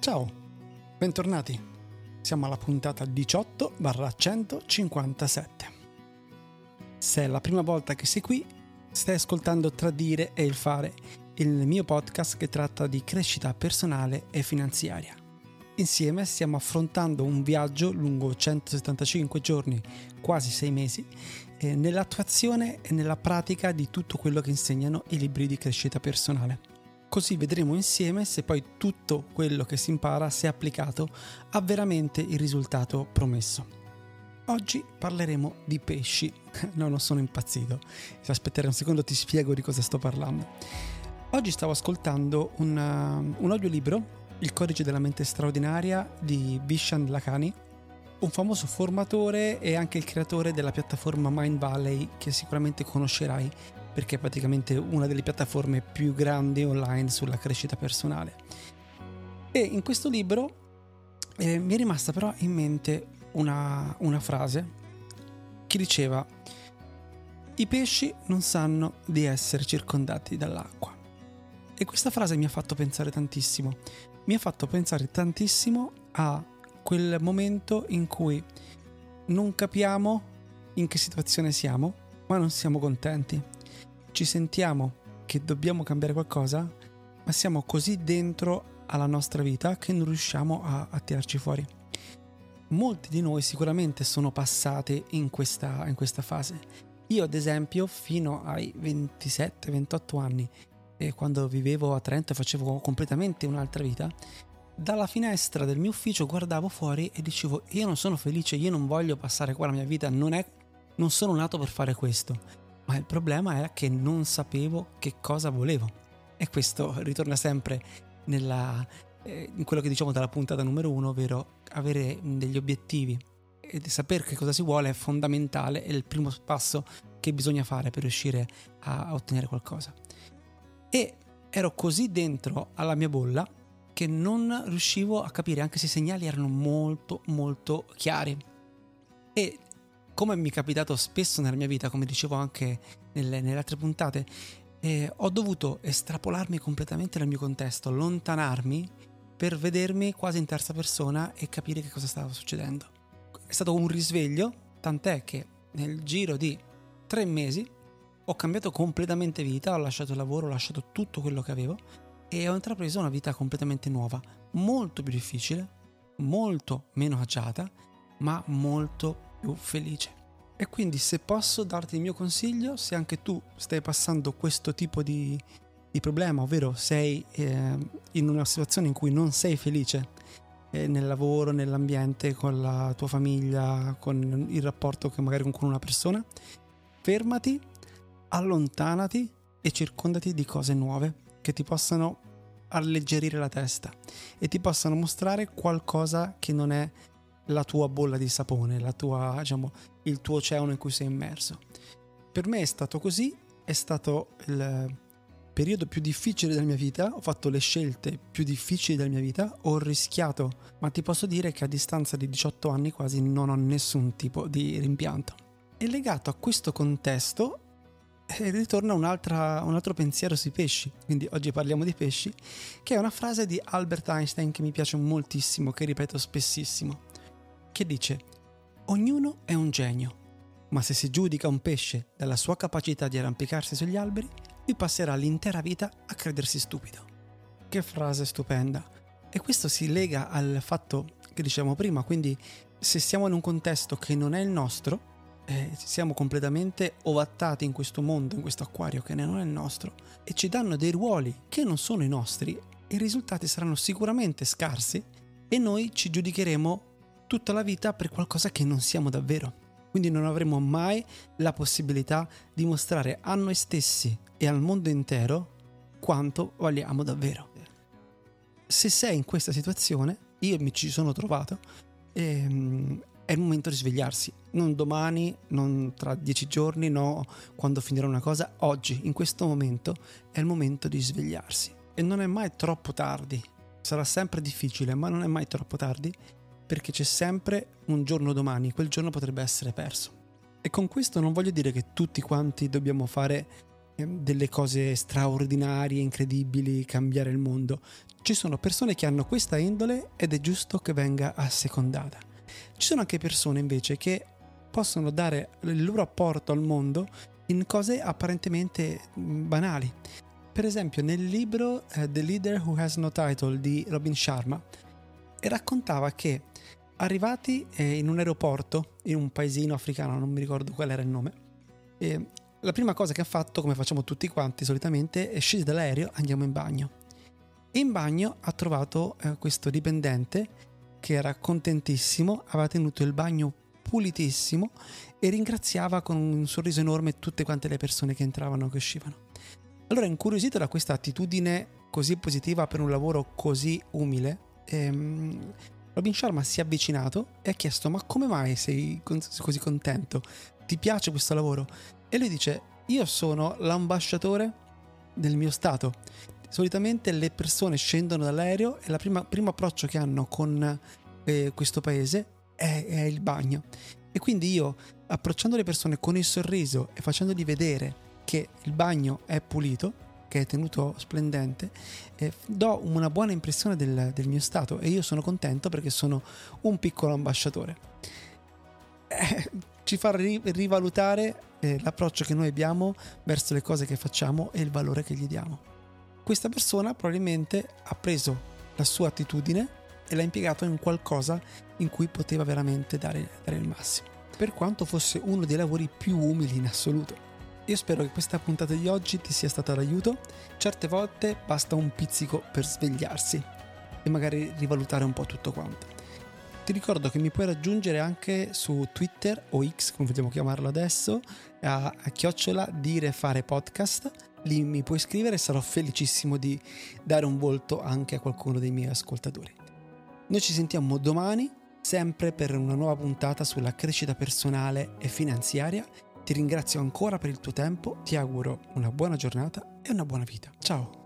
Ciao, bentornati. Siamo alla puntata 18-157. Se è la prima volta che sei qui, stai ascoltando Tradire e il Fare, il mio podcast che tratta di crescita personale e finanziaria. Insieme stiamo affrontando un viaggio lungo 175 giorni, quasi 6 mesi, eh, nell'attuazione e nella pratica di tutto quello che insegnano i libri di crescita personale. Così vedremo insieme se poi tutto quello che si impara, se applicato, ha veramente il risultato promesso. Oggi parleremo di pesci. No, non sono impazzito. Se aspettare un secondo ti spiego di cosa sto parlando. Oggi stavo ascoltando un, uh, un audiolibro, Il codice della mente straordinaria di Vishan Lakani, un famoso formatore e anche il creatore della piattaforma Mind Valley che sicuramente conoscerai perché è praticamente una delle piattaforme più grandi online sulla crescita personale. E in questo libro eh, mi è rimasta però in mente una, una frase che diceva i pesci non sanno di essere circondati dall'acqua. E questa frase mi ha fatto pensare tantissimo. Mi ha fatto pensare tantissimo a quel momento in cui non capiamo in che situazione siamo, ma non siamo contenti ci sentiamo che dobbiamo cambiare qualcosa, ma siamo così dentro alla nostra vita che non riusciamo a, a tirarci fuori. Molti di noi sicuramente sono passati in questa, in questa fase. Io ad esempio fino ai 27-28 anni, eh, quando vivevo a Trento e facevo completamente un'altra vita, dalla finestra del mio ufficio guardavo fuori e dicevo io non sono felice, io non voglio passare qua la mia vita, non, è, non sono nato per fare questo ma il problema era che non sapevo che cosa volevo. E questo ritorna sempre nella, eh, in quello che diciamo dalla puntata numero uno, ovvero avere degli obiettivi e sapere che cosa si vuole è fondamentale, è il primo passo che bisogna fare per riuscire a, ottenere qualcosa. E ero così dentro alla mia bolla che non riuscivo a capire, anche se i segnali erano molto molto chiari. E come mi è capitato spesso nella mia vita, come dicevo anche nelle, nelle altre puntate, eh, ho dovuto estrapolarmi completamente dal mio contesto, allontanarmi per vedermi quasi in terza persona e capire che cosa stava succedendo. È stato un risveglio, tant'è che nel giro di tre mesi ho cambiato completamente vita, ho lasciato il lavoro, ho lasciato tutto quello che avevo e ho intrapreso una vita completamente nuova, molto più difficile, molto meno agiata, ma molto più felice. E quindi se posso darti il mio consiglio, se anche tu stai passando questo tipo di, di problema, ovvero sei eh, in una situazione in cui non sei felice eh, nel lavoro, nell'ambiente, con la tua famiglia, con il rapporto che magari con una persona, fermati, allontanati e circondati di cose nuove che ti possano alleggerire la testa e ti possano mostrare qualcosa che non è la tua bolla di sapone, tua, diciamo, il tuo oceano in cui sei immerso. Per me è stato così, è stato il periodo più difficile della mia vita, ho fatto le scelte più difficili della mia vita, ho rischiato, ma ti posso dire che a distanza di 18 anni quasi non ho nessun tipo di rimpianto. E legato a questo contesto eh, ritorna un altro pensiero sui pesci, quindi oggi parliamo di pesci, che è una frase di Albert Einstein che mi piace moltissimo, che ripeto spessissimo che dice Ognuno è un genio, ma se si giudica un pesce dalla sua capacità di arrampicarsi sugli alberi, lui passerà l'intera vita a credersi stupido. Che frase stupenda! E questo si lega al fatto che dicevamo prima, quindi se siamo in un contesto che non è il nostro, eh, siamo completamente ovattati in questo mondo, in questo acquario che non è il nostro, e ci danno dei ruoli che non sono i nostri, i risultati saranno sicuramente scarsi e noi ci giudicheremo tutta la vita per qualcosa che non siamo davvero. Quindi non avremo mai la possibilità di mostrare a noi stessi e al mondo intero quanto valiamo davvero. Se sei in questa situazione, io mi ci sono trovato, ehm, è il momento di svegliarsi. Non domani, non tra dieci giorni, no quando finirà una cosa. Oggi, in questo momento, è il momento di svegliarsi. E non è mai troppo tardi. Sarà sempre difficile, ma non è mai troppo tardi perché c'è sempre un giorno domani, quel giorno potrebbe essere perso. E con questo non voglio dire che tutti quanti dobbiamo fare delle cose straordinarie, incredibili, cambiare il mondo. Ci sono persone che hanno questa indole ed è giusto che venga assecondata. Ci sono anche persone invece che possono dare il loro apporto al mondo in cose apparentemente mm, banali. Per esempio nel libro uh, The Leader Who Has No Title di Robin Sharma raccontava che arrivati eh, in un aeroporto in un paesino africano, non mi ricordo qual era il nome, eh, la prima cosa che ha fatto, come facciamo tutti quanti solitamente, è scesi dall'aereo, andiamo in bagno. E in bagno ha trovato eh, questo dipendente che era contentissimo, aveva tenuto il bagno pulitissimo e ringraziava con un sorriso enorme tutte quante le persone che entravano e che uscivano. Allora, incuriosito da questa attitudine così positiva per un lavoro così umile, ehm, Robin Sharma si è avvicinato e ha chiesto: Ma come mai sei così contento? Ti piace questo lavoro? E lui dice, io sono l'ambasciatore del mio stato. Solitamente le persone scendono dall'aereo e il primo approccio che hanno con eh, questo paese è, è il bagno. E quindi io, approcciando le persone con il sorriso e facendogli vedere che il bagno è pulito, che è tenuto splendente, eh, do una buona impressione del, del, mio stato e io sono contento perché sono un piccolo ambasciatore. Eh, ci fa ri- rivalutare eh, l'approccio che noi abbiamo verso le cose che facciamo e il valore che gli diamo. Questa persona probabilmente ha preso la sua attitudine e l'ha impiegato in qualcosa in cui poteva veramente dare, dare il massimo, per quanto fosse uno dei lavori più umili in assoluto. Io spero che questa puntata di oggi ti sia stata d'aiuto. Certe volte basta un pizzico per svegliarsi e magari rivalutare un po' tutto quanto. Ti ricordo che mi puoi raggiungere anche su Twitter o X, come vogliamo chiamarlo adesso, a, chiocciola dire fare podcast. Lì mi puoi scrivere e sarò felicissimo di dare un volto anche a qualcuno dei miei ascoltatori. Noi ci sentiamo domani, sempre per una nuova puntata sulla crescita personale e finanziaria. Ti ringrazio ancora per il tuo tempo, ti auguro una buona giornata e una buona vita. Ciao!